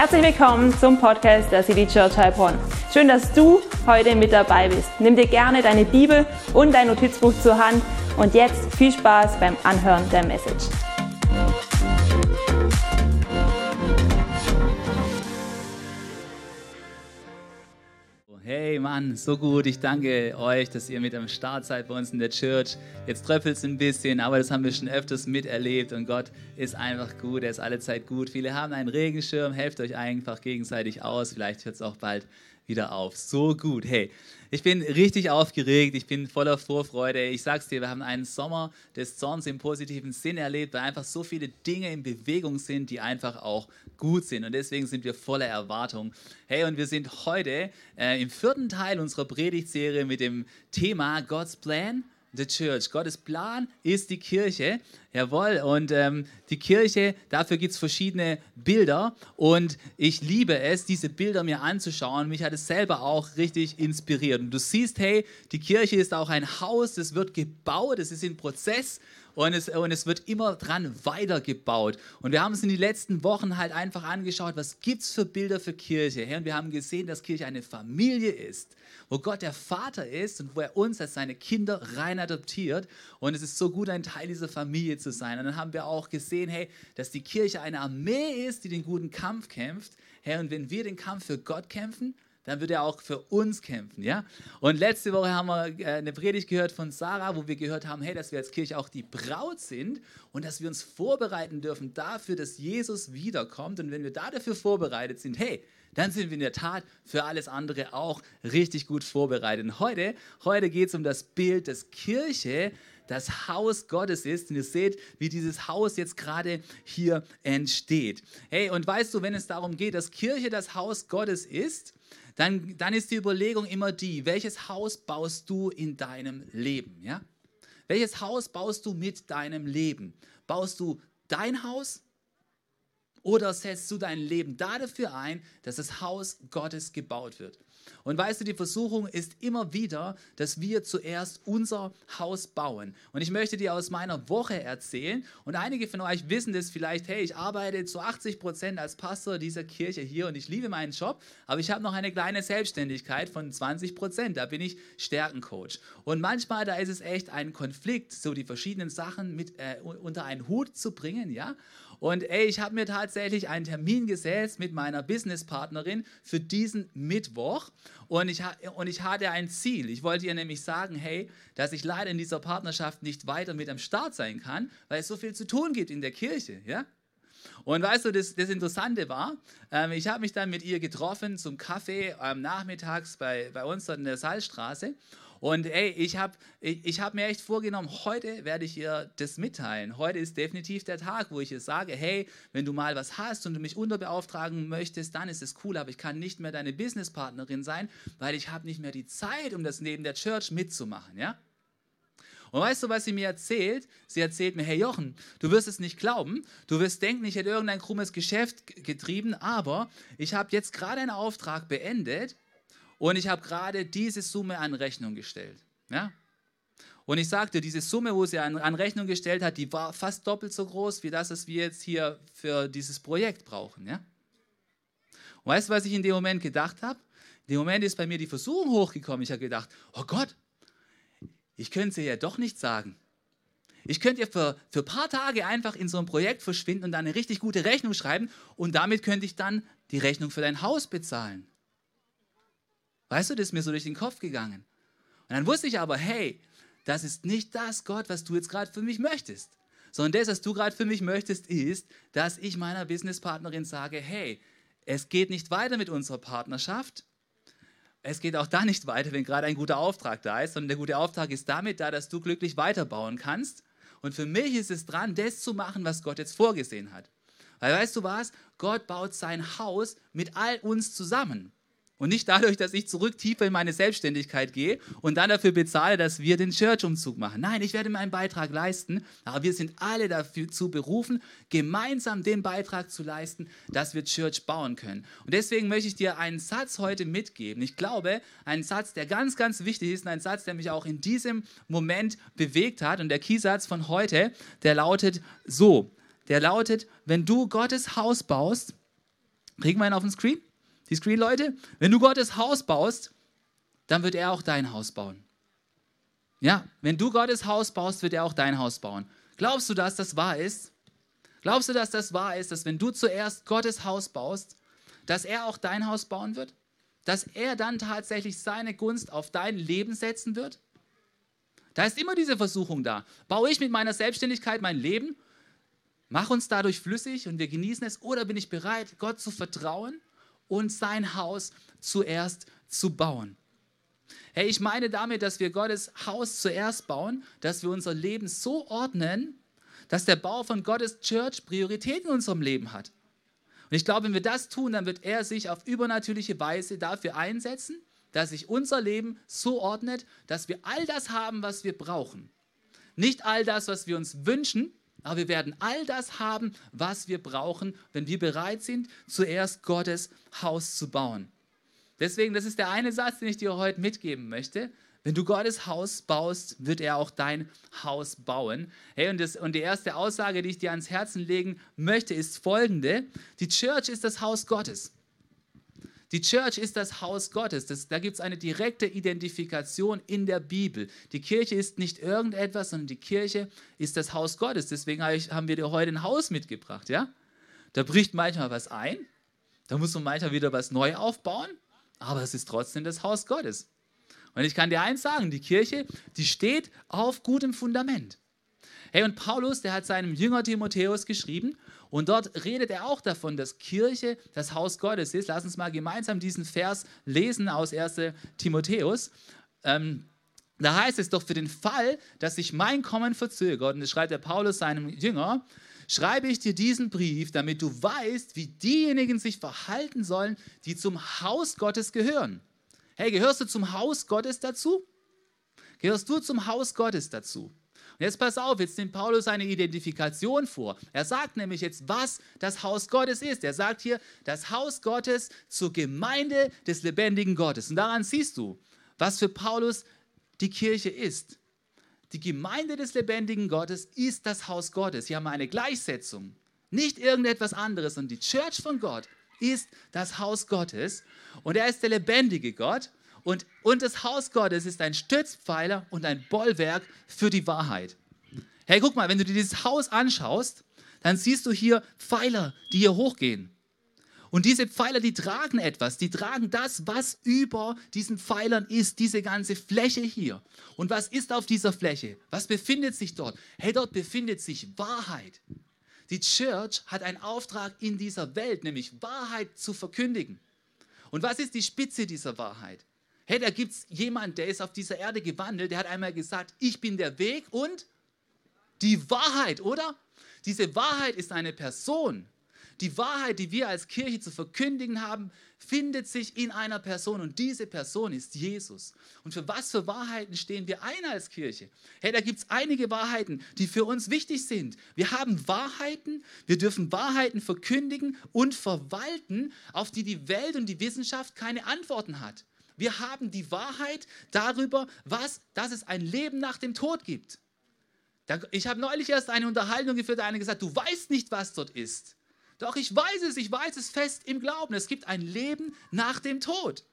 Herzlich willkommen zum Podcast der City Church Heilbronn. Schön, dass du heute mit dabei bist. Nimm dir gerne deine Bibel und dein Notizbuch zur Hand und jetzt viel Spaß beim Anhören der Message. Hey Mann, so gut. Ich danke euch, dass ihr mit am Start seid bei uns in der Church. Jetzt tröpfelt es ein bisschen, aber das haben wir schon öfters miterlebt und Gott ist einfach gut. Er ist allezeit gut. Viele haben einen Regenschirm, helft euch einfach gegenseitig aus. Vielleicht hört es auch bald wieder auf. So gut. Hey, ich bin richtig aufgeregt, ich bin voller Vorfreude. Ich sag's dir, wir haben einen Sommer des Zorns im positiven Sinn erlebt, weil einfach so viele Dinge in Bewegung sind, die einfach auch gut sind. Und deswegen sind wir voller Erwartung. Hey, und wir sind heute äh, im vierten Teil unserer Predigtserie mit dem Thema God's Plan the Church. Gottes Plan ist die Kirche. Jawohl. Und ähm, die Kirche, dafür gibt es verschiedene Bilder. Und ich liebe es, diese Bilder mir anzuschauen. Mich hat es selber auch richtig inspiriert. Und du siehst, hey, die Kirche ist auch ein Haus, das wird gebaut, es ist in Prozess und es, und es wird immer dran weitergebaut. Und wir haben uns in den letzten Wochen halt einfach angeschaut, was gibt es für Bilder für Kirche. Und wir haben gesehen, dass Kirche eine Familie ist, wo Gott der Vater ist und wo er uns als seine Kinder rein adoptiert. Und es ist so gut, ein Teil dieser Familie zu sein. Und dann haben wir auch gesehen, hey, dass die Kirche eine Armee ist, die den guten Kampf kämpft. Hey, und wenn wir den Kampf für Gott kämpfen, dann wird er auch für uns kämpfen, ja? Und letzte Woche haben wir äh, eine Predigt gehört von Sarah, wo wir gehört haben, hey, dass wir als Kirche auch die Braut sind und dass wir uns vorbereiten dürfen dafür, dass Jesus wiederkommt. Und wenn wir da dafür vorbereitet sind, hey, dann sind wir in der Tat für alles andere auch richtig gut vorbereitet. Und heute, heute geht es um das Bild, dass Kirche das Haus Gottes ist. Und ihr seht, wie dieses Haus jetzt gerade hier entsteht. Hey, und weißt du, wenn es darum geht, dass Kirche das Haus Gottes ist, dann, dann ist die Überlegung immer die, welches Haus baust du in deinem Leben? Ja? Welches Haus baust du mit deinem Leben? Baust du dein Haus oder setzt du dein Leben dafür ein, dass das Haus Gottes gebaut wird? Und weißt du, die Versuchung ist immer wieder, dass wir zuerst unser Haus bauen. Und ich möchte dir aus meiner Woche erzählen. Und einige von euch wissen das vielleicht, hey, ich arbeite zu 80 Prozent als Pastor dieser Kirche hier und ich liebe meinen Job, aber ich habe noch eine kleine Selbstständigkeit von 20 Prozent. Da bin ich Stärkencoach. Und manchmal, da ist es echt ein Konflikt, so die verschiedenen Sachen mit, äh, unter einen Hut zu bringen, ja. Und ey, ich habe mir tatsächlich einen Termin gesetzt mit meiner Businesspartnerin für diesen Mittwoch. Und ich, und ich hatte ein Ziel. Ich wollte ihr nämlich sagen, hey, dass ich leider in dieser Partnerschaft nicht weiter mit am Start sein kann, weil es so viel zu tun gibt in der Kirche. Ja? Und weißt du, das, das Interessante war, ähm, ich habe mich dann mit ihr getroffen zum Kaffee ähm, nachmittags bei, bei uns dort in der Salzstraße. Und ey, ich habe ich, ich hab mir echt vorgenommen, heute werde ich ihr das mitteilen. Heute ist definitiv der Tag, wo ich ihr sage, hey, wenn du mal was hast und du mich unterbeauftragen möchtest, dann ist es cool, aber ich kann nicht mehr deine Businesspartnerin sein, weil ich habe nicht mehr die Zeit, um das neben der Church mitzumachen, ja? Und weißt du, was sie mir erzählt? Sie erzählt mir, hey Jochen, du wirst es nicht glauben, du wirst denken, ich hätte irgendein krummes Geschäft getrieben, aber ich habe jetzt gerade einen Auftrag beendet und ich habe gerade diese Summe an Rechnung gestellt. Ja? Und ich sagte, diese Summe, wo sie an, an, Rechnung gestellt hat, die war fast doppelt so groß wie das, was wir jetzt hier für dieses Projekt brauchen. Ja? Und weißt du, was ich in dem Moment gedacht habe? In dem Moment ist bei mir die Versuchung hochgekommen. Ich habe gedacht, oh Gott, ich könnte ihr ja doch nicht sagen. Ich könnte ja für, für ein paar Tage einfach in so ein Projekt verschwinden und dann eine richtig gute Rechnung schreiben und damit könnte ich dann die Rechnung für dein Haus bezahlen. Weißt du, das ist mir so durch den Kopf gegangen. Und dann wusste ich aber, hey, das ist nicht das Gott, was du jetzt gerade für mich möchtest. Sondern das, was du gerade für mich möchtest, ist, dass ich meiner Businesspartnerin sage, hey, es geht nicht weiter mit unserer Partnerschaft. Es geht auch da nicht weiter, wenn gerade ein guter Auftrag da ist, sondern der gute Auftrag ist damit da, dass du glücklich weiterbauen kannst. Und für mich ist es dran, das zu machen, was Gott jetzt vorgesehen hat. Weil weißt du was? Gott baut sein Haus mit all uns zusammen. Und nicht dadurch, dass ich zurück tiefer in meine Selbstständigkeit gehe und dann dafür bezahle, dass wir den Church-Umzug machen. Nein, ich werde meinen Beitrag leisten, aber wir sind alle dazu berufen, gemeinsam den Beitrag zu leisten, dass wir Church bauen können. Und deswegen möchte ich dir einen Satz heute mitgeben. Ich glaube, einen Satz, der ganz, ganz wichtig ist und ein Satz, der mich auch in diesem Moment bewegt hat. Und der Keysatz von heute, der lautet so. Der lautet, wenn du Gottes Haus baust, Kriegen wir einen auf den Screen? Die Screen-Leute? Wenn du Gottes Haus baust, dann wird er auch dein Haus bauen. Ja, wenn du Gottes Haus baust, wird er auch dein Haus bauen. Glaubst du, dass das wahr ist? Glaubst du, dass das wahr ist, dass wenn du zuerst Gottes Haus baust, dass er auch dein Haus bauen wird? Dass er dann tatsächlich seine Gunst auf dein Leben setzen wird? Da ist immer diese Versuchung da. Baue ich mit meiner Selbstständigkeit mein Leben? Mach uns dadurch flüssig und wir genießen es? Oder bin ich bereit, Gott zu vertrauen und sein Haus zuerst zu bauen? Hey, ich meine damit, dass wir Gottes Haus zuerst bauen, dass wir unser Leben so ordnen, dass der Bau von Gottes Church Priorität in unserem Leben hat. Und ich glaube, wenn wir das tun, dann wird er sich auf übernatürliche Weise dafür einsetzen, dass sich unser Leben so ordnet, dass wir all das haben, was wir brauchen. Nicht all das, was wir uns wünschen, aber wir werden all das haben, was wir brauchen, wenn wir bereit sind, zuerst Gottes Haus zu bauen. Deswegen, das ist der eine Satz, den ich dir heute mitgeben möchte. Wenn du Gottes Haus baust, wird er auch dein Haus bauen. Hey, und, das, und die erste Aussage, die ich dir ans Herzen legen möchte, ist folgende. Die Church ist das Haus Gottes. Die Church ist das Haus Gottes. Das, da gibt es eine direkte Identifikation in der Bibel. Die Kirche ist nicht irgendetwas, sondern die Kirche ist das Haus Gottes. Deswegen haben wir dir heute ein Haus mitgebracht. Ja? Da bricht manchmal was ein. Da muss man manchmal wieder was neu aufbauen aber es ist trotzdem das Haus Gottes. Und ich kann dir eins sagen, die Kirche, die steht auf gutem Fundament. Hey, und Paulus, der hat seinem Jünger Timotheus geschrieben und dort redet er auch davon, dass Kirche das Haus Gottes ist. Lass uns mal gemeinsam diesen Vers lesen aus 1. Timotheus. Ähm, da heißt es doch für den Fall, dass sich mein Kommen verzögert, und das schreibt der Paulus seinem Jünger, schreibe ich dir diesen Brief, damit du weißt, wie diejenigen sich verhalten sollen, die zum Haus Gottes gehören. Hey, gehörst du zum Haus Gottes dazu? Gehörst du zum Haus Gottes dazu? Und jetzt pass auf, jetzt nimmt Paulus eine Identifikation vor. Er sagt nämlich jetzt, was das Haus Gottes ist. Er sagt hier, das Haus Gottes zur Gemeinde des lebendigen Gottes. Und daran siehst du, was für Paulus die Kirche ist. Die Gemeinde des lebendigen Gottes ist das Haus Gottes. Hier haben wir eine Gleichsetzung. Nicht irgendetwas anderes, sondern die Church von Gott ist das Haus Gottes und er ist der lebendige Gott und, und das Haus Gottes ist ein Stützpfeiler und ein Bollwerk für die Wahrheit. Hey, guck mal, wenn du dir dieses Haus anschaust, dann siehst du hier Pfeiler, die hier hochgehen. Und diese Pfeiler, die tragen etwas, die tragen das, was über diesen Pfeilern ist, diese ganze Fläche hier. Und was ist auf dieser Fläche? Was befindet sich dort? Hey, dort befindet sich Wahrheit. Die Church hat einen Auftrag in dieser Welt, nämlich Wahrheit zu verkündigen. Und was ist die Spitze dieser Wahrheit? Hey, da gibt es jemanden, der ist auf dieser Erde gewandelt, der hat einmal gesagt, ich bin der Weg und die Wahrheit, oder? Diese Wahrheit ist eine Person. Die Wahrheit, die wir als Kirche zu verkündigen haben, findet sich in einer Person und diese Person ist Jesus. Und für was für Wahrheiten stehen wir ein als Kirche? Hey, da gibt es einige Wahrheiten, die für uns wichtig sind. Wir haben Wahrheiten, wir dürfen Wahrheiten verkündigen und verwalten, auf die die Welt und die Wissenschaft keine Antworten hat. Wir haben die Wahrheit darüber, was, dass es ein Leben nach dem Tod gibt. Ich habe neulich erst eine Unterhaltung geführt, da einer gesagt, du weißt nicht, was dort ist. Doch ich weiß es, ich weiß es fest im Glauben. Es gibt ein Leben nach dem Tod.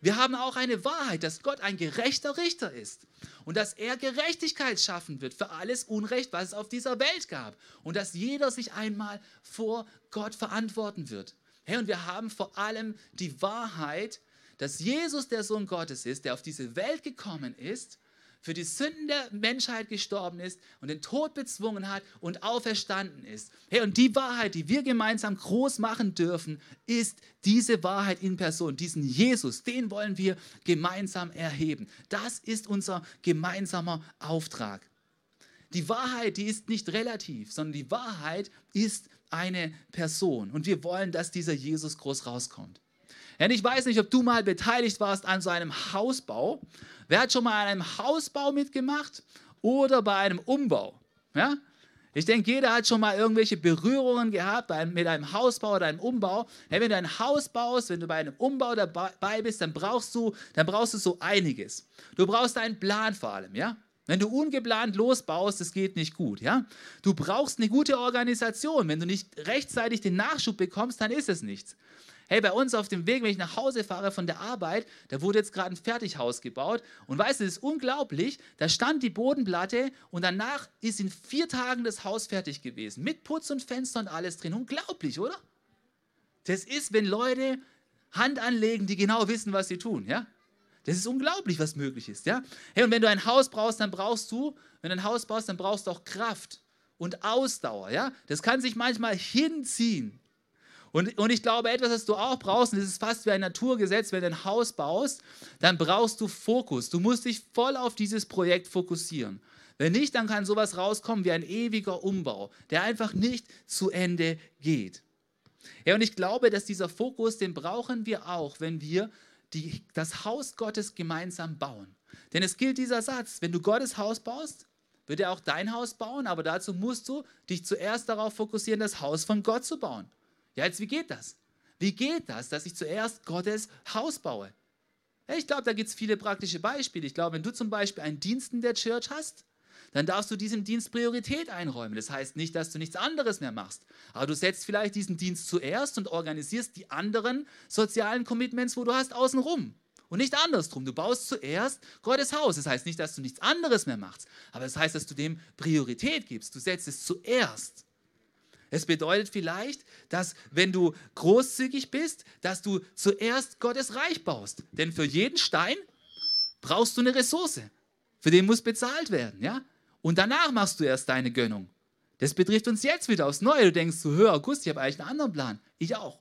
Wir haben auch eine Wahrheit, dass Gott ein gerechter Richter ist und dass er Gerechtigkeit schaffen wird für alles Unrecht, was es auf dieser Welt gab und dass jeder sich einmal vor Gott verantworten wird. Hey, und wir haben vor allem die Wahrheit, dass Jesus der Sohn Gottes ist, der auf diese Welt gekommen ist für die Sünden der Menschheit gestorben ist und den Tod bezwungen hat und auferstanden ist. Hey, und die Wahrheit, die wir gemeinsam groß machen dürfen, ist diese Wahrheit in Person, diesen Jesus, den wollen wir gemeinsam erheben. Das ist unser gemeinsamer Auftrag. Die Wahrheit, die ist nicht relativ, sondern die Wahrheit ist eine Person. Und wir wollen, dass dieser Jesus groß rauskommt. Denn ich weiß nicht, ob du mal beteiligt warst an so einem Hausbau. Wer hat schon mal an einem Hausbau mitgemacht oder bei einem Umbau? Ja? Ich denke, jeder hat schon mal irgendwelche Berührungen gehabt mit einem Hausbau oder einem Umbau. Hey, wenn du ein Haus baust, wenn du bei einem Umbau dabei bist, dann brauchst du, dann brauchst du so einiges. Du brauchst einen Plan vor allem, ja? Wenn du ungeplant losbaust, das geht nicht gut, ja? Du brauchst eine gute Organisation. Wenn du nicht rechtzeitig den Nachschub bekommst, dann ist es nichts. Hey, bei uns auf dem Weg, wenn ich nach Hause fahre von der Arbeit, da wurde jetzt gerade ein Fertighaus gebaut. Und weißt du, das ist unglaublich. Da stand die Bodenplatte und danach ist in vier Tagen das Haus fertig gewesen. Mit Putz und Fenster und alles drin. Unglaublich, oder? Das ist, wenn Leute Hand anlegen, die genau wissen, was sie tun, ja? Das ist unglaublich, was möglich ist, ja? Hey, und wenn du ein Haus brauchst, dann brauchst du, wenn du ein Haus baust, dann brauchst du auch Kraft und Ausdauer, ja? Das kann sich manchmal hinziehen. Und, und ich glaube, etwas, was du auch brauchst, und das ist fast wie ein Naturgesetz, wenn du ein Haus baust, dann brauchst du Fokus. Du musst dich voll auf dieses Projekt fokussieren. Wenn nicht, dann kann sowas rauskommen wie ein ewiger Umbau, der einfach nicht zu Ende geht. Ja, und ich glaube, dass dieser Fokus, den brauchen wir auch, wenn wir die, das Haus Gottes gemeinsam bauen. Denn es gilt dieser Satz, wenn du Gottes Haus baust, wird er auch dein Haus bauen, aber dazu musst du dich zuerst darauf fokussieren, das Haus von Gott zu bauen. Ja, jetzt wie geht das? Wie geht das, dass ich zuerst Gottes Haus baue? Ich glaube, da gibt es viele praktische Beispiele. Ich glaube, wenn du zum Beispiel einen Dienst in der Church hast, dann darfst du diesem Dienst Priorität einräumen. Das heißt nicht, dass du nichts anderes mehr machst, aber du setzt vielleicht diesen Dienst zuerst und organisierst die anderen sozialen Commitments, wo du hast, außenrum. Und nicht andersrum. Du baust zuerst Gottes Haus. Das heißt nicht, dass du nichts anderes mehr machst, aber das heißt, dass du dem Priorität gibst. Du setzt es zuerst. Es bedeutet vielleicht, dass wenn du großzügig bist, dass du zuerst Gottes Reich baust. Denn für jeden Stein brauchst du eine Ressource. Für den muss bezahlt werden, ja? Und danach machst du erst deine Gönnung. Das betrifft uns jetzt wieder aufs Neue. Du denkst, so, hör August, ich habe eigentlich einen anderen Plan. Ich auch.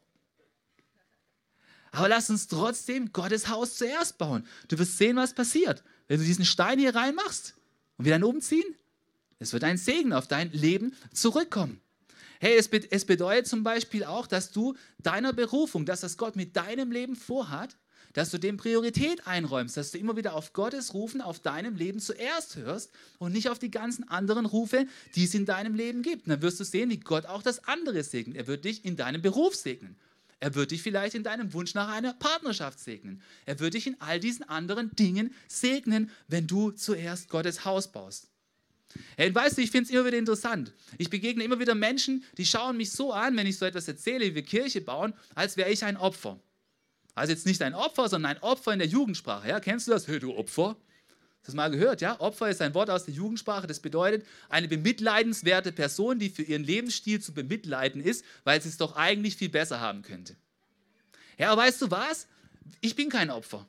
Aber lass uns trotzdem Gottes Haus zuerst bauen. Du wirst sehen, was passiert, wenn du diesen Stein hier reinmachst und wir dann umziehen. Es wird ein Segen auf dein Leben zurückkommen. Hey, es, be es bedeutet zum Beispiel auch, dass du deiner Berufung, dass das Gott mit deinem Leben vorhat, dass du dem Priorität einräumst, dass du immer wieder auf Gottes Rufen auf deinem Leben zuerst hörst und nicht auf die ganzen anderen Rufe, die es in deinem Leben gibt. Und dann wirst du sehen, wie Gott auch das andere segnet. Er wird dich in deinem Beruf segnen. Er wird dich vielleicht in deinem Wunsch nach einer Partnerschaft segnen. Er wird dich in all diesen anderen Dingen segnen, wenn du zuerst Gottes Haus baust. Hey, weißt du, ich finde es immer wieder interessant. Ich begegne immer wieder Menschen, die schauen mich so an, wenn ich so etwas erzähle, wie wir Kirche bauen, als wäre ich ein Opfer. Also jetzt nicht ein Opfer, sondern ein Opfer in der Jugendsprache. Ja? Kennst du das? Hey, du Opfer? Hast du das mal gehört? Ja? Opfer ist ein Wort aus der Jugendsprache. Das bedeutet eine bemitleidenswerte Person, die für ihren Lebensstil zu bemitleiden ist, weil sie es doch eigentlich viel besser haben könnte. Ja, aber weißt du was? Ich bin kein Opfer.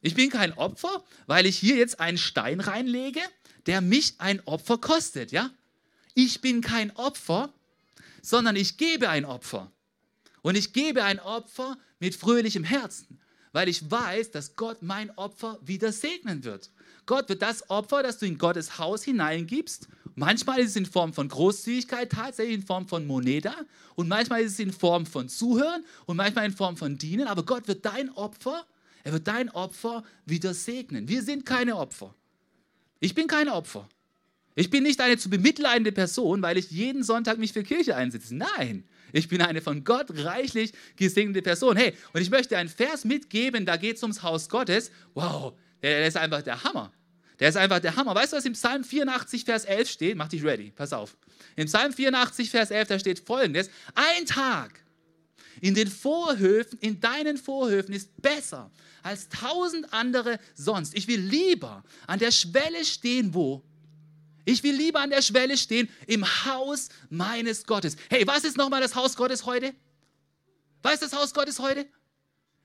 Ich bin kein Opfer, weil ich hier jetzt einen Stein reinlege der mich ein Opfer kostet, ja? Ich bin kein Opfer, sondern ich gebe ein Opfer. Und ich gebe ein Opfer mit fröhlichem Herzen, weil ich weiß, dass Gott mein Opfer wieder segnen wird. Gott wird das Opfer, das du in Gottes Haus hineingibst, manchmal ist es in Form von Großzügigkeit, tatsächlich in Form von Moneda und manchmal ist es in Form von Zuhören und manchmal in Form von Dienen, aber Gott wird dein Opfer, er wird dein Opfer wieder segnen. Wir sind keine Opfer. Ich bin kein Opfer. Ich bin nicht eine zu bemitleidende Person, weil ich jeden Sonntag mich für Kirche einsetze. Nein, ich bin eine von Gott reichlich gesegnete Person. Hey, und ich möchte einen Vers mitgeben, da geht es ums Haus Gottes. Wow, der, der ist einfach der Hammer. Der ist einfach der Hammer. Weißt du, was im Psalm 84, Vers 11 steht? Mach dich ready, pass auf. Im Psalm 84, Vers 11, da steht folgendes: Ein Tag in den Vorhöfen, in deinen Vorhöfen ist besser als tausend andere sonst. Ich will lieber an der Schwelle stehen, wo? Ich will lieber an der Schwelle stehen im Haus meines Gottes. Hey, was ist nochmal das Haus Gottes heute? Was ist das Haus Gottes heute?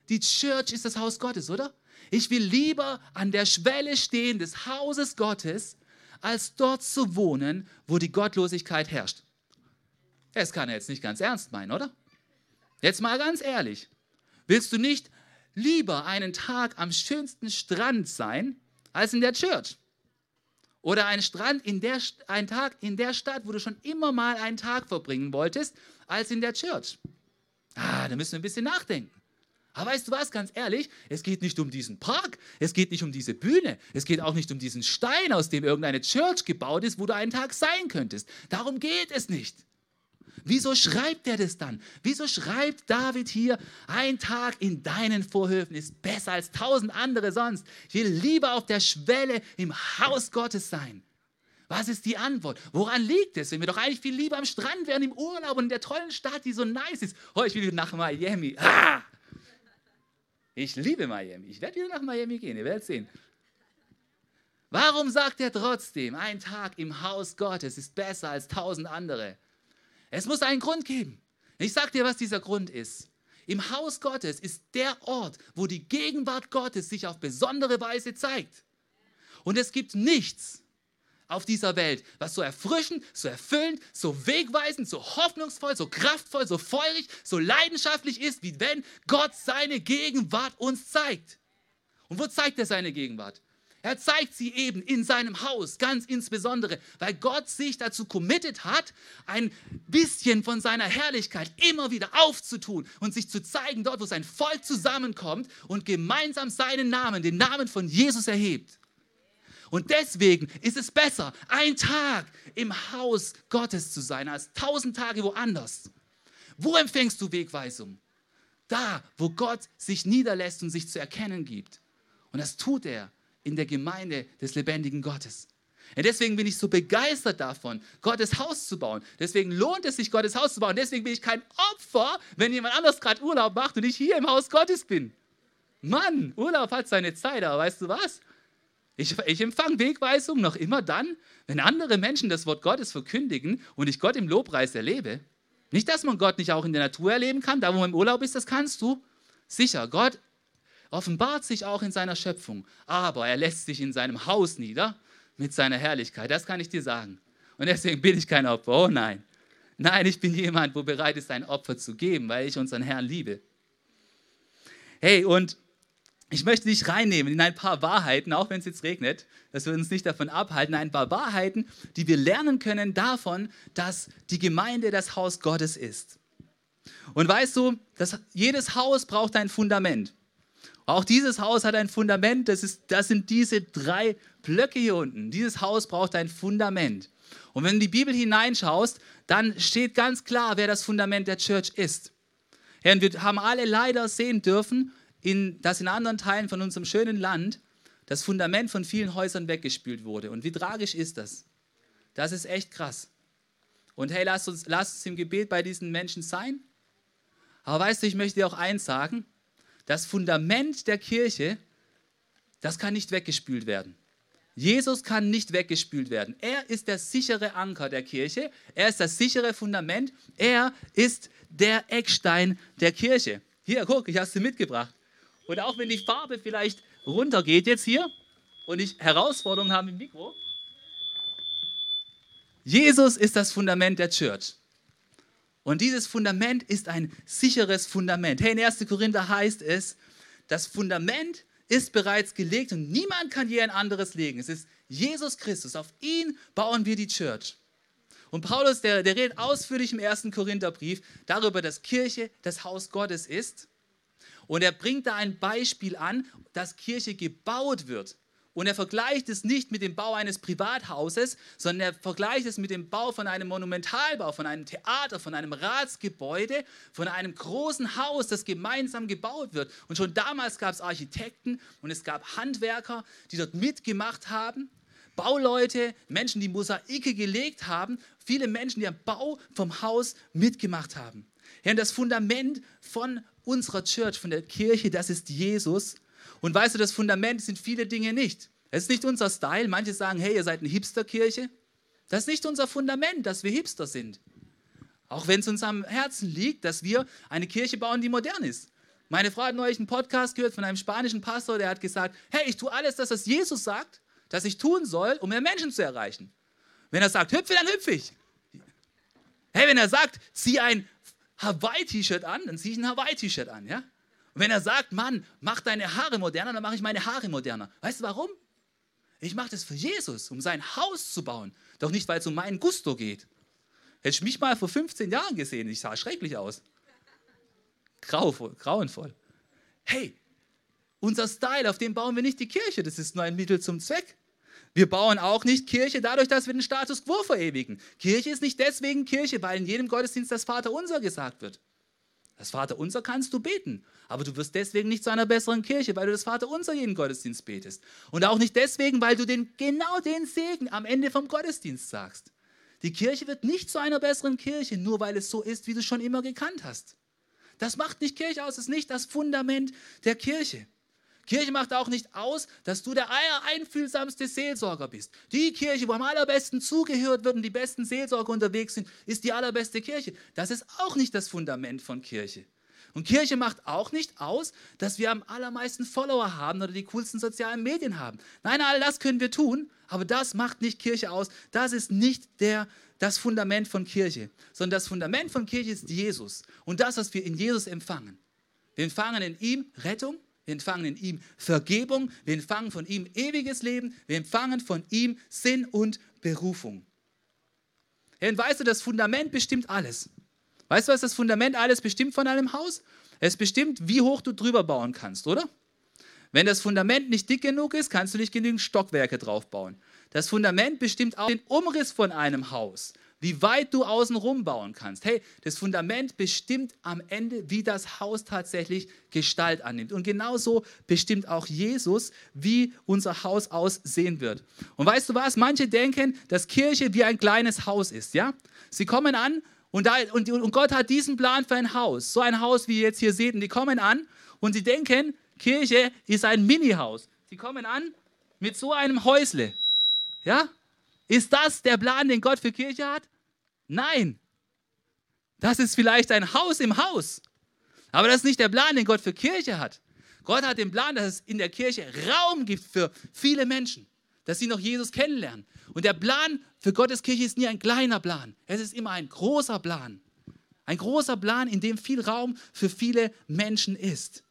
Die Church ist das Haus Gottes, oder? Ich will lieber an der Schwelle stehen des Hauses Gottes, als dort zu wohnen, wo die Gottlosigkeit herrscht. Das kann er jetzt nicht ganz ernst meinen, oder? Jetzt mal ganz ehrlich. Willst du nicht lieber einen Tag am schönsten Strand sein, als in der Church? Oder ein Strand in der, ein Tag in der Stadt, wo du schon immer mal einen Tag verbringen wolltest, als in der Church? Ah, da müssen wir ein bisschen nachdenken. Aber weißt du was, ganz ehrlich, es geht nicht um diesen Park, es geht nicht um diese Bühne, es geht auch nicht um diesen Stein, aus dem irgendeine Church gebaut ist, wo du einen Tag sein könntest. Darum geht es nicht. Wieso schreibt er das dann? Wieso schreibt David hier, ein Tag in deinen Vorhöfen ist besser als tausend andere sonst? Ich will lieber auf der Schwelle im Haus Gottes sein. Was ist die Antwort? Woran liegt es, wenn wir doch eigentlich viel lieber am Strand wären, im Urlaub und in der tollen Stadt, die so nice ist? Oh, ich will nach Miami. Ah! Ich liebe Miami. Ich werde wieder nach Miami gehen, ihr werdet sehen. Warum sagt er trotzdem, ein Tag im Haus Gottes ist besser als tausend andere? Es muss einen Grund geben. Ich sage dir, was dieser Grund ist. Im Haus Gottes ist der Ort, wo die Gegenwart Gottes sich auf besondere Weise zeigt. Und es gibt nichts auf dieser Welt, was so erfrischend, so erfüllend, so wegweisend, so hoffnungsvoll, so kraftvoll, so feurig, so leidenschaftlich ist, wie wenn Gott seine Gegenwart uns zeigt. Und wo zeigt er seine Gegenwart? Er zeigt sie eben in seinem Haus, ganz insbesondere, weil Gott sich dazu committed hat, ein bisschen von seiner Herrlichkeit immer wieder aufzutun und sich zu zeigen, dort, wo sein Volk zusammenkommt und gemeinsam seinen Namen, den Namen von Jesus erhebt. Und deswegen ist es besser, ein Tag im Haus Gottes zu sein, als tausend Tage woanders. Wo empfängst du Wegweisung? Da, wo Gott sich niederlässt und sich zu erkennen gibt. Und das tut er in der Gemeinde des lebendigen Gottes. Ja, deswegen bin ich so begeistert davon, Gottes Haus zu bauen. Deswegen lohnt es sich, Gottes Haus zu bauen. Deswegen bin ich kein Opfer, wenn jemand anders gerade Urlaub macht und ich hier im Haus Gottes bin. Mann, Urlaub hat seine Zeit, aber weißt du was? Ich, ich empfange Wegweisung noch immer dann, wenn andere Menschen das Wort Gottes verkündigen und ich Gott im Lobpreis erlebe. Nicht, dass man Gott nicht auch in der Natur erleben kann, da wo man im Urlaub ist, das kannst du. Sicher, Gott offenbart sich auch in seiner Schöpfung, aber er lässt sich in seinem Haus nieder mit seiner Herrlichkeit. Das kann ich dir sagen. Und deswegen bin ich kein Opfer. Oh nein. Nein, ich bin jemand, wo bereit ist, ein Opfer zu geben, weil ich unseren Herrn liebe. Hey, und ich möchte dich reinnehmen in ein paar Wahrheiten, auch wenn es jetzt regnet, dass wir uns nicht davon abhalten, ein paar Wahrheiten, die wir lernen können davon, dass die Gemeinde das Haus Gottes ist. Und weißt du, dass jedes Haus braucht ein Fundament. Auch dieses Haus hat ein Fundament, das, ist, das sind diese drei Blöcke hier unten. Dieses Haus braucht ein Fundament. Und wenn du in die Bibel hineinschaust, dann steht ganz klar, wer das Fundament der Church ist. Herr, wir haben alle leider sehen dürfen, in, dass in anderen Teilen von unserem schönen Land das Fundament von vielen Häusern weggespült wurde. Und wie tragisch ist das? Das ist echt krass. Und hey, lass uns, lass uns im Gebet bei diesen Menschen sein. Aber weißt du, ich möchte dir auch eins sagen, das Fundament der Kirche, das kann nicht weggespült werden. Jesus kann nicht weggespült werden. Er ist der sichere Anker der Kirche. Er ist das sichere Fundament. Er ist der Eckstein der Kirche. Hier, guck, ich habe es dir mitgebracht. Und auch wenn die Farbe vielleicht runtergeht jetzt hier und ich Herausforderungen habe im Mikro, Jesus ist das Fundament der Church. Und dieses Fundament ist ein sicheres Fundament. Hey, in 1. Korinther heißt es, das Fundament ist bereits gelegt und niemand kann je ein anderes legen. Es ist Jesus Christus. Auf ihn bauen wir die Church. Und Paulus, der, der redet ausführlich im 1. Korintherbrief darüber, dass Kirche das Haus Gottes ist. Und er bringt da ein Beispiel an, dass Kirche gebaut wird. Und er vergleicht es nicht mit dem Bau eines Privathauses, sondern er vergleicht es mit dem Bau von einem Monumentalbau, von einem Theater, von einem Ratsgebäude, von einem großen Haus, das gemeinsam gebaut wird. Und schon damals gab es Architekten und es gab Handwerker, die dort mitgemacht haben. Bauleute, Menschen, die Mosaike gelegt haben, viele Menschen, die am Bau vom Haus mitgemacht haben. Ja, und das Fundament von unserer Church, von der Kirche, das ist Jesus. Und weißt du, das Fundament sind viele Dinge nicht. Es ist nicht unser Style. Manche sagen, hey, ihr seid eine Hipsterkirche. Das ist nicht unser Fundament, dass wir Hipster sind. Auch wenn es uns am Herzen liegt, dass wir eine Kirche bauen, die modern ist. Meine Frau hat neulich einen Podcast gehört von einem spanischen Pastor, der hat gesagt, hey, ich tue alles, das, was Jesus sagt, dass ich tun soll, um mehr Menschen zu erreichen. Wenn er sagt, hüpfe, dann hüpfe ich. Hey, wenn er sagt, zieh ein Hawaii-T-Shirt an, dann ziehe ich ein Hawaii-T-Shirt an, ja? Und wenn er sagt, Mann, mach deine Haare moderner, dann mache ich meine Haare moderner. Weißt du warum? Ich mache das für Jesus, um sein Haus zu bauen. Doch nicht, weil es um meinen Gusto geht. Hätte ich mich mal vor 15 Jahren gesehen, ich sah schrecklich aus. Grauvoll, grauenvoll. Hey, unser Style, auf dem bauen wir nicht die Kirche, das ist nur ein Mittel zum Zweck. Wir bauen auch nicht Kirche dadurch, dass wir den Status quo verewigen. Kirche ist nicht deswegen Kirche, weil in jedem Gottesdienst das Vaterunser gesagt wird. Das Vaterunser kannst du beten, aber du wirst deswegen nicht zu einer besseren Kirche, weil du das Vaterunser jeden Gottesdienst betest. Und auch nicht deswegen, weil du den, genau den Segen am Ende vom Gottesdienst sagst. Die Kirche wird nicht zu einer besseren Kirche, nur weil es so ist, wie du es schon immer gekannt hast. Das macht nicht Kirche aus, das ist nicht das Fundament der Kirche. Kirche macht auch nicht aus, dass du der einfühlsamste Seelsorger bist. Die Kirche, wo am allerbesten zugehört wird und die besten Seelsorger unterwegs sind, ist die allerbeste Kirche. Das ist auch nicht das Fundament von Kirche. Und Kirche macht auch nicht aus, dass wir am allermeisten Follower haben oder die coolsten sozialen Medien haben. Nein, all das können wir tun, aber das macht nicht Kirche aus. Das ist nicht der, das Fundament von Kirche, sondern das Fundament von Kirche ist Jesus und das, was wir in Jesus empfangen. Wir empfangen in ihm Rettung, wir empfangen in ihm Vergebung, wir empfangen von ihm ewiges Leben, wir empfangen von ihm Sinn und Berufung. und weißt du, das Fundament bestimmt alles. Weißt du, was das Fundament alles bestimmt von einem Haus? Es bestimmt, wie hoch du drüber bauen kannst, oder? Wenn das Fundament nicht dick genug ist, kannst du nicht genügend Stockwerke drauf bauen. Das Fundament bestimmt auch den Umriss von einem Haus wie weit du außenrum bauen kannst. Hey, das Fundament bestimmt am Ende, wie das Haus tatsächlich Gestalt annimmt. Und genauso bestimmt auch Jesus, wie unser Haus aussehen wird. Und weißt du was? Manche denken, dass Kirche wie ein kleines Haus ist. Ja? Sie kommen an und, da, und, und Gott hat diesen Plan für ein Haus. So ein Haus, wie ihr jetzt hier seht. Und die kommen an und sie denken, Kirche ist ein Mini-Haus. Sie kommen an mit so einem Häusle. Ja? Ist das der Plan, den Gott für Kirche hat? Nein, das ist vielleicht ein Haus im Haus. Aber das ist nicht der Plan, den Gott für Kirche hat. Gott hat den Plan, dass es in der Kirche Raum gibt für viele Menschen, dass sie noch Jesus kennenlernen. Und der Plan für Gottes Kirche ist nie ein kleiner Plan. Es ist immer ein großer Plan. Ein großer Plan, in dem viel Raum für viele Menschen ist.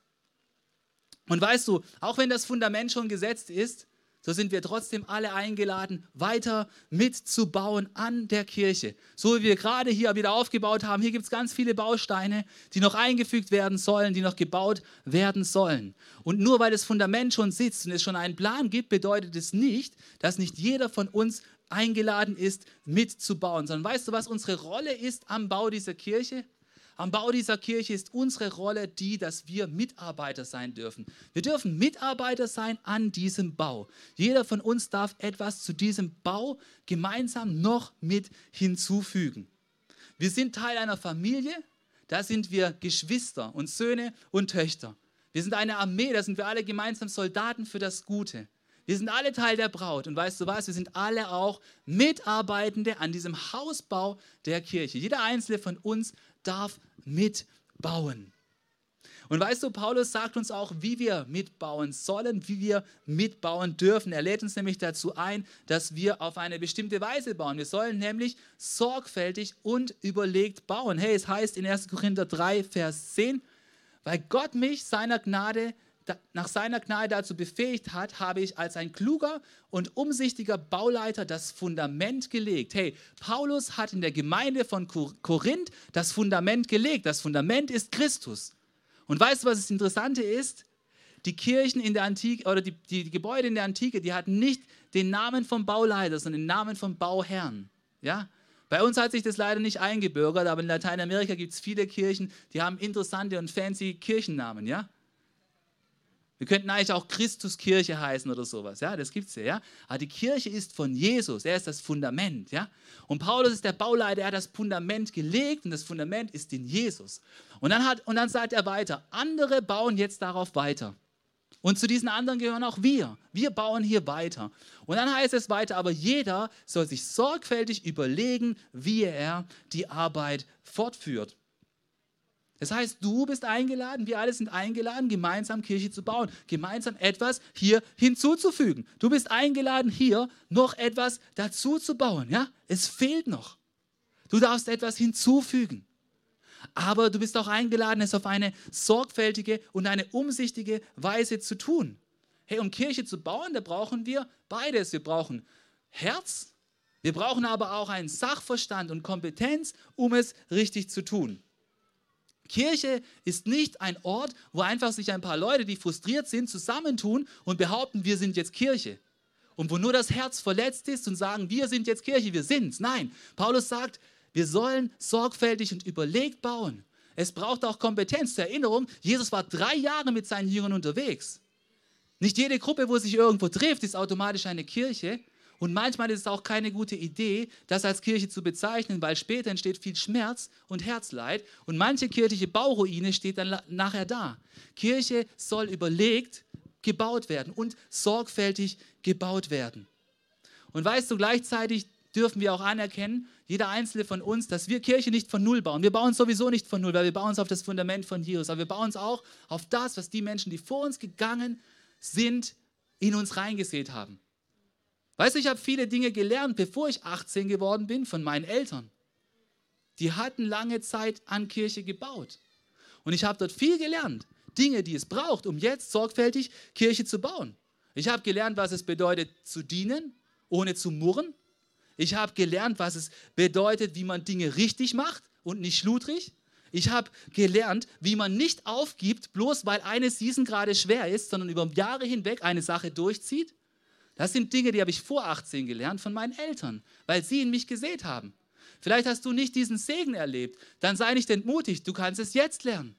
Und weißt du, auch wenn das Fundament schon gesetzt ist, so sind wir trotzdem alle eingeladen, weiter mitzubauen an der Kirche. So wie wir gerade hier wieder aufgebaut haben, hier gibt es ganz viele Bausteine, die noch eingefügt werden sollen, die noch gebaut werden sollen. Und nur weil das Fundament schon sitzt und es schon einen Plan gibt, bedeutet es nicht, dass nicht jeder von uns eingeladen ist, mitzubauen, sondern weißt du, was unsere Rolle ist am Bau dieser Kirche? Am Bau dieser Kirche ist unsere Rolle die, dass wir Mitarbeiter sein dürfen. Wir dürfen Mitarbeiter sein an diesem Bau. Jeder von uns darf etwas zu diesem Bau gemeinsam noch mit hinzufügen. Wir sind Teil einer Familie, da sind wir Geschwister und Söhne und Töchter. Wir sind eine Armee, da sind wir alle gemeinsam Soldaten für das Gute. Wir sind alle Teil der Braut und weißt du was, wir sind alle auch Mitarbeitende an diesem Hausbau der Kirche. Jeder einzelne von uns darf mitbauen. Und weißt du, Paulus sagt uns auch, wie wir mitbauen sollen, wie wir mitbauen dürfen. Er lädt uns nämlich dazu ein, dass wir auf eine bestimmte Weise bauen. Wir sollen nämlich sorgfältig und überlegt bauen. Hey, es heißt in 1. Korinther 3, Vers 10, weil Gott mich seiner Gnade nach seiner Gnade dazu befähigt hat, habe ich als ein kluger und umsichtiger Bauleiter das Fundament gelegt. Hey, Paulus hat in der Gemeinde von Korinth das Fundament gelegt. Das Fundament ist Christus. Und weißt du, was das Interessante ist? Die Kirchen in der Antike oder die, die, die Gebäude in der Antike, die hatten nicht den Namen vom Bauleiter, sondern den Namen vom Bauherrn. Ja? Bei uns hat sich das leider nicht eingebürgert, aber in Lateinamerika gibt es viele Kirchen, die haben interessante und fancy Kirchennamen. Ja? Wir könnten eigentlich auch Christuskirche heißen oder sowas, ja, das gibt es ja, ja. Aber die Kirche ist von Jesus, er ist das Fundament, ja. Und Paulus ist der Bauleiter, er hat das Fundament gelegt und das Fundament ist in Jesus. Und dann, hat, und dann sagt er weiter, andere bauen jetzt darauf weiter. Und zu diesen anderen gehören auch wir. Wir bauen hier weiter. Und dann heißt es weiter, aber jeder soll sich sorgfältig überlegen, wie er die Arbeit fortführt. Das heißt, du bist eingeladen, wir alle sind eingeladen, gemeinsam Kirche zu bauen, gemeinsam etwas hier hinzuzufügen. Du bist eingeladen, hier noch etwas dazu zu bauen. Ja? Es fehlt noch. Du darfst etwas hinzufügen. Aber du bist auch eingeladen, es auf eine sorgfältige und eine umsichtige Weise zu tun. Hey, um Kirche zu bauen, da brauchen wir beides. Wir brauchen Herz, wir brauchen aber auch einen Sachverstand und Kompetenz, um es richtig zu tun. Kirche ist nicht ein Ort, wo einfach sich ein paar Leute, die frustriert sind, zusammentun und behaupten, wir sind jetzt Kirche. Und wo nur das Herz verletzt ist und sagen, wir sind jetzt Kirche, wir sind's. Nein, Paulus sagt, wir sollen sorgfältig und überlegt bauen. Es braucht auch Kompetenz. Zur Erinnerung, Jesus war drei Jahre mit seinen Jüngern unterwegs. Nicht jede Gruppe, wo sich irgendwo trifft, ist automatisch eine Kirche. Und manchmal ist es auch keine gute Idee, das als Kirche zu bezeichnen, weil später entsteht viel Schmerz und Herzleid und manche kirchliche Bauruine steht dann nachher da. Kirche soll überlegt gebaut werden und sorgfältig gebaut werden. Und weißt du, gleichzeitig dürfen wir auch anerkennen, jeder einzelne von uns, dass wir Kirche nicht von Null bauen. Wir bauen sowieso nicht von Null, weil wir bauen es auf das Fundament von Jesus. Aber wir bauen es auch auf das, was die Menschen, die vor uns gegangen sind, in uns reingesät haben. Weißt du, ich habe viele Dinge gelernt, bevor ich 18 geworden bin, von meinen Eltern. Die hatten lange Zeit an Kirche gebaut. Und ich habe dort viel gelernt. Dinge, die es braucht, um jetzt sorgfältig Kirche zu bauen. Ich habe gelernt, was es bedeutet zu dienen, ohne zu murren. Ich habe gelernt, was es bedeutet, wie man Dinge richtig macht und nicht schludrig. Ich habe gelernt, wie man nicht aufgibt, bloß weil eine Season gerade schwer ist, sondern über Jahre hinweg eine Sache durchzieht. Das sind Dinge, die habe ich vor 18 gelernt von meinen Eltern, weil sie in mich gesät haben. Vielleicht hast du nicht diesen Segen erlebt. Dann sei nicht entmutigt. Du kannst es jetzt lernen.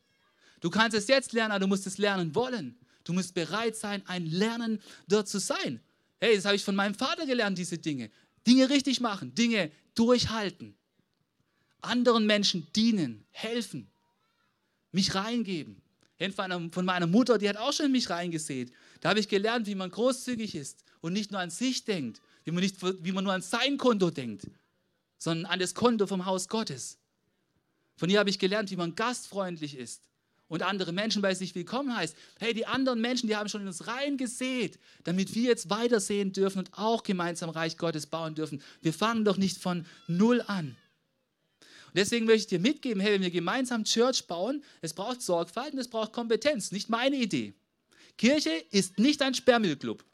Du kannst es jetzt lernen, aber du musst es lernen wollen. Du musst bereit sein, ein Lernen dort zu sein. Hey, das habe ich von meinem Vater gelernt, diese Dinge. Dinge richtig machen, Dinge durchhalten, anderen Menschen dienen, helfen, mich reingeben. Von meiner Mutter, die hat auch schon mich reingesät. Da habe ich gelernt, wie man großzügig ist und nicht nur an sich denkt, wie man, nicht, wie man nur an sein Konto denkt, sondern an das Konto vom Haus Gottes. Von ihr habe ich gelernt, wie man gastfreundlich ist und andere Menschen bei sich willkommen heißt. Hey, die anderen Menschen, die haben schon in uns reingesät, damit wir jetzt weitersehen dürfen und auch gemeinsam Reich Gottes bauen dürfen. Wir fangen doch nicht von Null an. Und deswegen möchte ich dir mitgeben, hey, wenn wir gemeinsam Church bauen, es braucht Sorgfalt und es braucht Kompetenz. Nicht meine Idee. Kirche ist nicht ein Sperrmüllclub.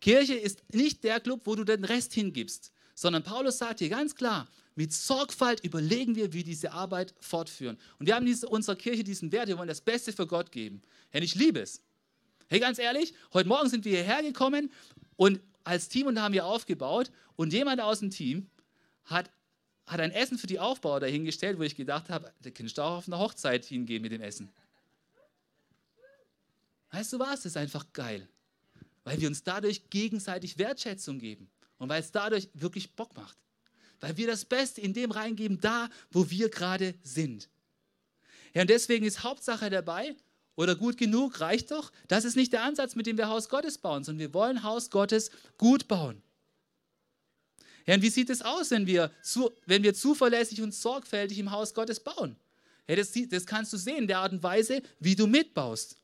Kirche ist nicht der Club, wo du den Rest hingibst, sondern Paulus sagt hier ganz klar, mit Sorgfalt überlegen wir, wie diese Arbeit fortführen. Und wir haben diese, unserer Kirche diesen Wert, wir wollen das Beste für Gott geben. Hey, ich liebe es. Hey, ganz ehrlich, heute Morgen sind wir hierher gekommen und als Team und haben wir aufgebaut und jemand aus dem Team hat, hat ein Essen für die Aufbauer dahingestellt, wo ich gedacht habe, da kannst du auch auf eine Hochzeit hingehen mit dem Essen. Weißt du was? Das ist einfach geil. Weil wir uns dadurch gegenseitig Wertschätzung geben und weil es dadurch wirklich Bock macht weil wir das Beste in dem reingeben, da, wo wir gerade sind. Ja, und deswegen ist Hauptsache dabei, oder gut genug, reicht doch. Das ist nicht der Ansatz, mit dem wir Haus Gottes bauen, sondern wir wollen Haus Gottes gut bauen. Ja, und wie sieht es aus, wenn wir, zu, wenn wir zuverlässig und sorgfältig im Haus Gottes bauen? Ja, das, das kannst du sehen der Art und Weise, wie du mitbaust.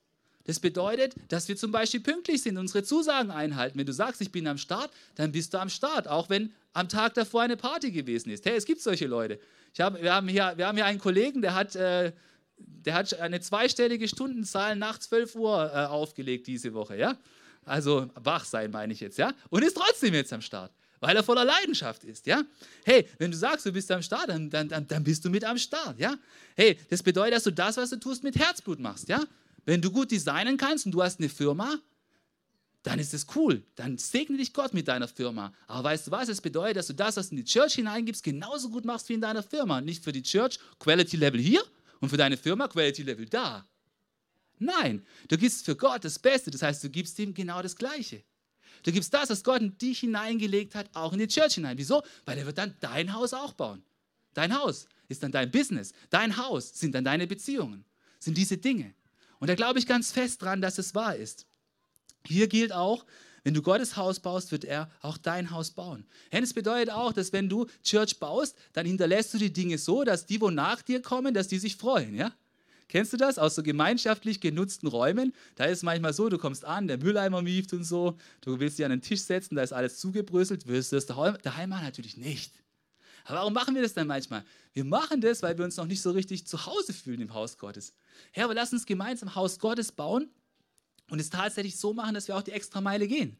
Das bedeutet, dass wir zum Beispiel pünktlich sind, unsere Zusagen einhalten. Wenn du sagst, ich bin am Start, dann bist du am Start, auch wenn am Tag davor eine Party gewesen ist. Hey, es gibt solche Leute. Hab, wir, haben hier, wir haben hier einen Kollegen, der hat, äh, der hat eine zweistellige Stundenzahl nach 12 Uhr äh, aufgelegt diese Woche. Ja? Also wach sein, meine ich jetzt. ja, Und ist trotzdem jetzt am Start weil er voller Leidenschaft ist, ja? Hey, wenn du sagst, du bist am Start, dann, dann, dann bist du mit am Start, ja? Hey, das bedeutet, dass du das, was du tust, mit Herzblut machst, ja? Wenn du gut designen kannst und du hast eine Firma, dann ist es cool. Dann segne dich Gott mit deiner Firma. Aber weißt du was? Es bedeutet, dass du das, was du in die Church hineingibst, genauso gut machst wie in deiner Firma. Nicht für die Church Quality Level hier und für deine Firma Quality Level da. Nein, du gibst für Gott das Beste. Das heißt, du gibst ihm genau das Gleiche. Du gibst das, was Gott in dich hineingelegt hat, auch in die Church hinein. Wieso? Weil er wird dann dein Haus auch bauen. Dein Haus ist dann dein Business. Dein Haus sind dann deine Beziehungen. Sind diese Dinge. Und da glaube ich ganz fest dran, dass es wahr ist. Hier gilt auch, wenn du Gottes Haus baust, wird er auch dein Haus bauen. Das bedeutet auch, dass wenn du Church baust, dann hinterlässt du die Dinge so, dass die, wo nach dir kommen, dass die sich freuen. Ja? Kennst du das aus so gemeinschaftlich genutzten Räumen? Da ist es manchmal so, du kommst an, der Mülleimer mieft und so, du willst dich an den Tisch setzen, da ist alles zugebröselt, wirst du das daheim machen? Natürlich nicht. Aber warum machen wir das dann manchmal? Wir machen das, weil wir uns noch nicht so richtig zu Hause fühlen im Haus Gottes. Herr, aber lass uns gemeinsam Haus Gottes bauen und es tatsächlich so machen, dass wir auch die extra Meile gehen.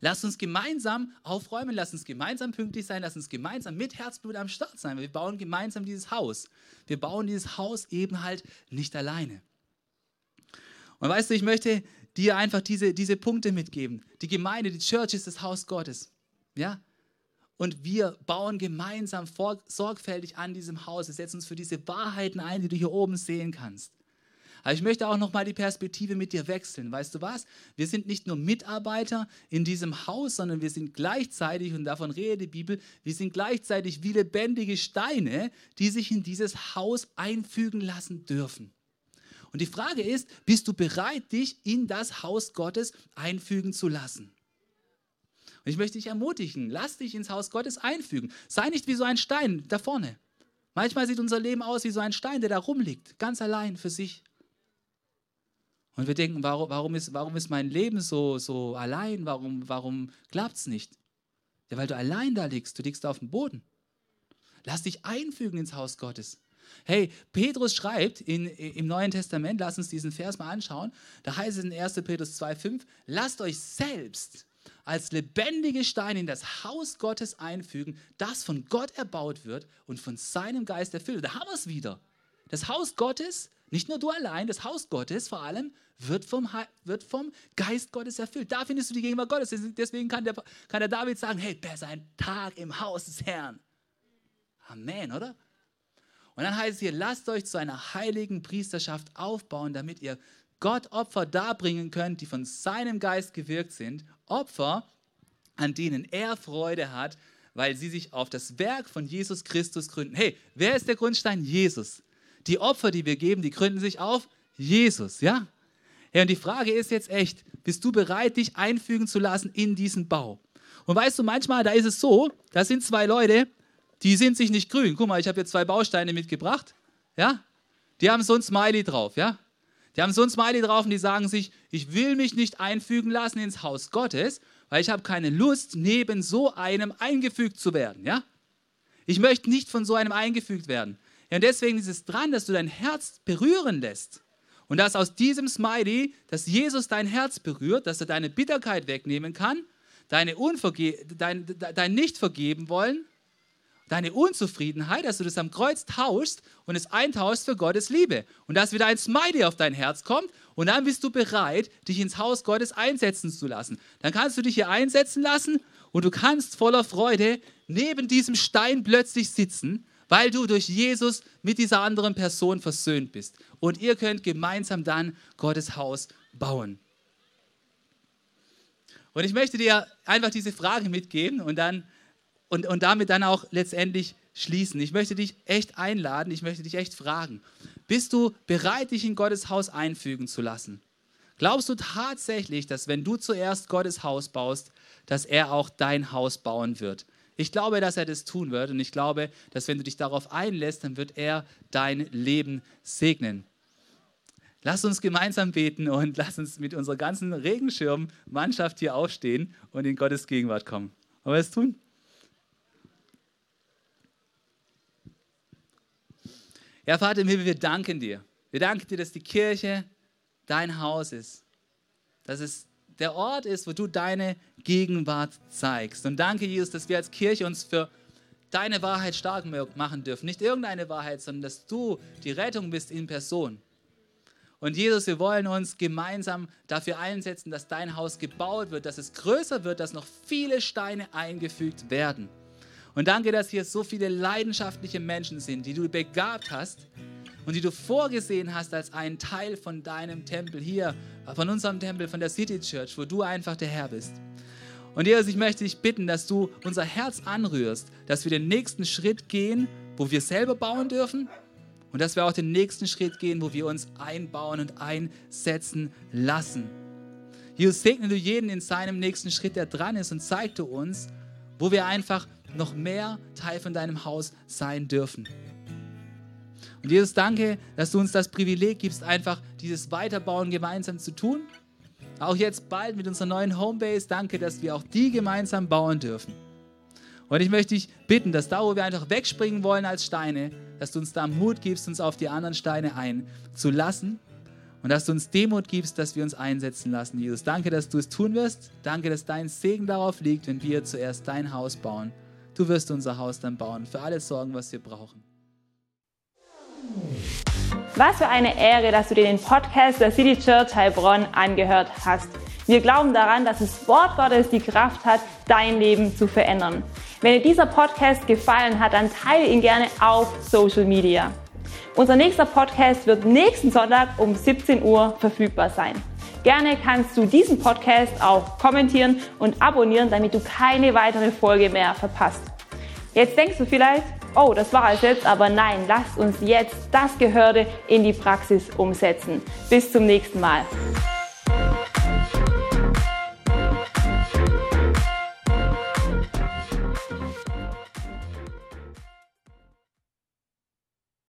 Lass uns gemeinsam aufräumen, lass uns gemeinsam pünktlich sein, lass uns gemeinsam mit Herzblut am Start sein. Wir bauen gemeinsam dieses Haus. Wir bauen dieses Haus eben halt nicht alleine. Und weißt du, ich möchte dir einfach diese, diese Punkte mitgeben. Die Gemeinde, die Church ist das Haus Gottes. Ja? Und wir bauen gemeinsam sorgfältig an diesem Haus. Wir setzen uns für diese Wahrheiten ein, die du hier oben sehen kannst. Aber ich möchte auch nochmal die Perspektive mit dir wechseln. Weißt du was? Wir sind nicht nur Mitarbeiter in diesem Haus, sondern wir sind gleichzeitig, und davon redet die Bibel, wir sind gleichzeitig wie lebendige Steine, die sich in dieses Haus einfügen lassen dürfen. Und die Frage ist, bist du bereit, dich in das Haus Gottes einfügen zu lassen? Und ich möchte dich ermutigen, lass dich ins Haus Gottes einfügen. Sei nicht wie so ein Stein da vorne. Manchmal sieht unser Leben aus wie so ein Stein, der da rumliegt, ganz allein für sich. Und wir denken, warum, warum, ist, warum ist mein Leben so, so allein? Warum, warum klappt es nicht? Ja, weil du allein da liegst, du liegst auf dem Boden. Lass dich einfügen ins Haus Gottes. Hey, Petrus schreibt in, im Neuen Testament, lass uns diesen Vers mal anschauen, da heißt es in 1. Petrus 2,5, lasst euch selbst als lebendige Steine in das Haus Gottes einfügen, das von Gott erbaut wird und von seinem Geist erfüllt. Da haben wir es wieder. Das Haus Gottes, nicht nur du allein, das Haus Gottes vor allem, wird vom, wird vom Geist Gottes erfüllt. Da findest du die Gegenwart Gottes. Deswegen kann der, kann der David sagen, hey, besser ein Tag im Haus des Herrn. Amen, oder? Und dann heißt es hier, lasst euch zu einer heiligen Priesterschaft aufbauen, damit ihr Gott Opfer darbringen könnt, die von seinem Geist gewirkt sind. Opfer, an denen er Freude hat, weil sie sich auf das Werk von Jesus Christus gründen. Hey, wer ist der Grundstein? Jesus. Die Opfer, die wir geben, die gründen sich auf Jesus, ja? Hey, und die Frage ist jetzt echt, bist du bereit, dich einfügen zu lassen in diesen Bau? Und weißt du, manchmal, da ist es so, da sind zwei Leute, die sind sich nicht grün. Guck mal, ich habe jetzt zwei Bausteine mitgebracht, ja? Die haben so ein Smiley drauf, ja? Die haben so ein Smiley drauf und die sagen sich, ich will mich nicht einfügen lassen ins Haus Gottes, weil ich habe keine Lust, neben so einem eingefügt zu werden. Ja? Ich möchte nicht von so einem eingefügt werden. Ja, und deswegen ist es dran, dass du dein Herz berühren lässt. Und dass aus diesem Smiley, dass Jesus dein Herz berührt, dass er deine Bitterkeit wegnehmen kann, deine Unverge dein, dein Nicht-Vergeben wollen deine Unzufriedenheit, dass du das am Kreuz tauschst und es eintauschst für Gottes Liebe. Und dass wieder ein Smiley auf dein Herz kommt und dann bist du bereit, dich ins Haus Gottes einsetzen zu lassen. Dann kannst du dich hier einsetzen lassen und du kannst voller Freude neben diesem Stein plötzlich sitzen, weil du durch Jesus mit dieser anderen Person versöhnt bist. Und ihr könnt gemeinsam dann Gottes Haus bauen. Und ich möchte dir einfach diese Frage mitgeben und dann und, und damit dann auch letztendlich schließen. Ich möchte dich echt einladen, ich möchte dich echt fragen, bist du bereit, dich in Gottes Haus einfügen zu lassen? Glaubst du tatsächlich, dass wenn du zuerst Gottes Haus baust, dass er auch dein Haus bauen wird? Ich glaube, dass er das tun wird und ich glaube, dass wenn du dich darauf einlässt, dann wird er dein Leben segnen. Lass uns gemeinsam beten und lass uns mit unserer ganzen Regenschirmmannschaft hier aufstehen und in Gottes Gegenwart kommen. Wollen wir es tun? Ja, Vater im Himmel, wir danken dir. Wir danken dir, dass die Kirche dein Haus ist. Dass es der Ort ist, wo du deine Gegenwart zeigst. Und danke, Jesus, dass wir als Kirche uns für deine Wahrheit stark machen dürfen. Nicht irgendeine Wahrheit, sondern dass du die Rettung bist in Person. Und Jesus, wir wollen uns gemeinsam dafür einsetzen, dass dein Haus gebaut wird, dass es größer wird, dass noch viele Steine eingefügt werden. Und danke, dass hier so viele leidenschaftliche Menschen sind, die du begabt hast und die du vorgesehen hast als einen Teil von deinem Tempel hier, von unserem Tempel, von der City Church, wo du einfach der Herr bist. Und Jesus, ich möchte dich bitten, dass du unser Herz anrührst, dass wir den nächsten Schritt gehen, wo wir selber bauen dürfen und dass wir auch den nächsten Schritt gehen, wo wir uns einbauen und einsetzen lassen. Jesus, segne du jeden in seinem nächsten Schritt, der dran ist und zeig du uns, wo wir einfach noch mehr Teil von deinem Haus sein dürfen. Und Jesus, danke, dass du uns das Privileg gibst, einfach dieses Weiterbauen gemeinsam zu tun. Auch jetzt bald mit unserer neuen Homebase, danke, dass wir auch die gemeinsam bauen dürfen. Und ich möchte dich bitten, dass da, wo wir einfach wegspringen wollen als Steine, dass du uns da Mut gibst, uns auf die anderen Steine einzulassen und dass du uns Demut gibst, dass wir uns einsetzen lassen, Jesus. Danke, dass du es tun wirst. Danke, dass dein Segen darauf liegt, wenn wir zuerst dein Haus bauen. Du wirst unser Haus dann bauen, für alles sorgen, was wir brauchen. Was für eine Ehre, dass du dir den Podcast der City Church Heilbronn angehört hast. Wir glauben daran, dass das Wort Gottes die Kraft hat, dein Leben zu verändern. Wenn dir dieser Podcast gefallen hat, dann teile ihn gerne auf Social Media. Unser nächster Podcast wird nächsten Sonntag um 17 Uhr verfügbar sein. Gerne kannst du diesen Podcast auch kommentieren und abonnieren, damit du keine weitere Folge mehr verpasst. Jetzt denkst du vielleicht, oh, das war es jetzt, aber nein, lasst uns jetzt das Gehörte in die Praxis umsetzen. Bis zum nächsten Mal.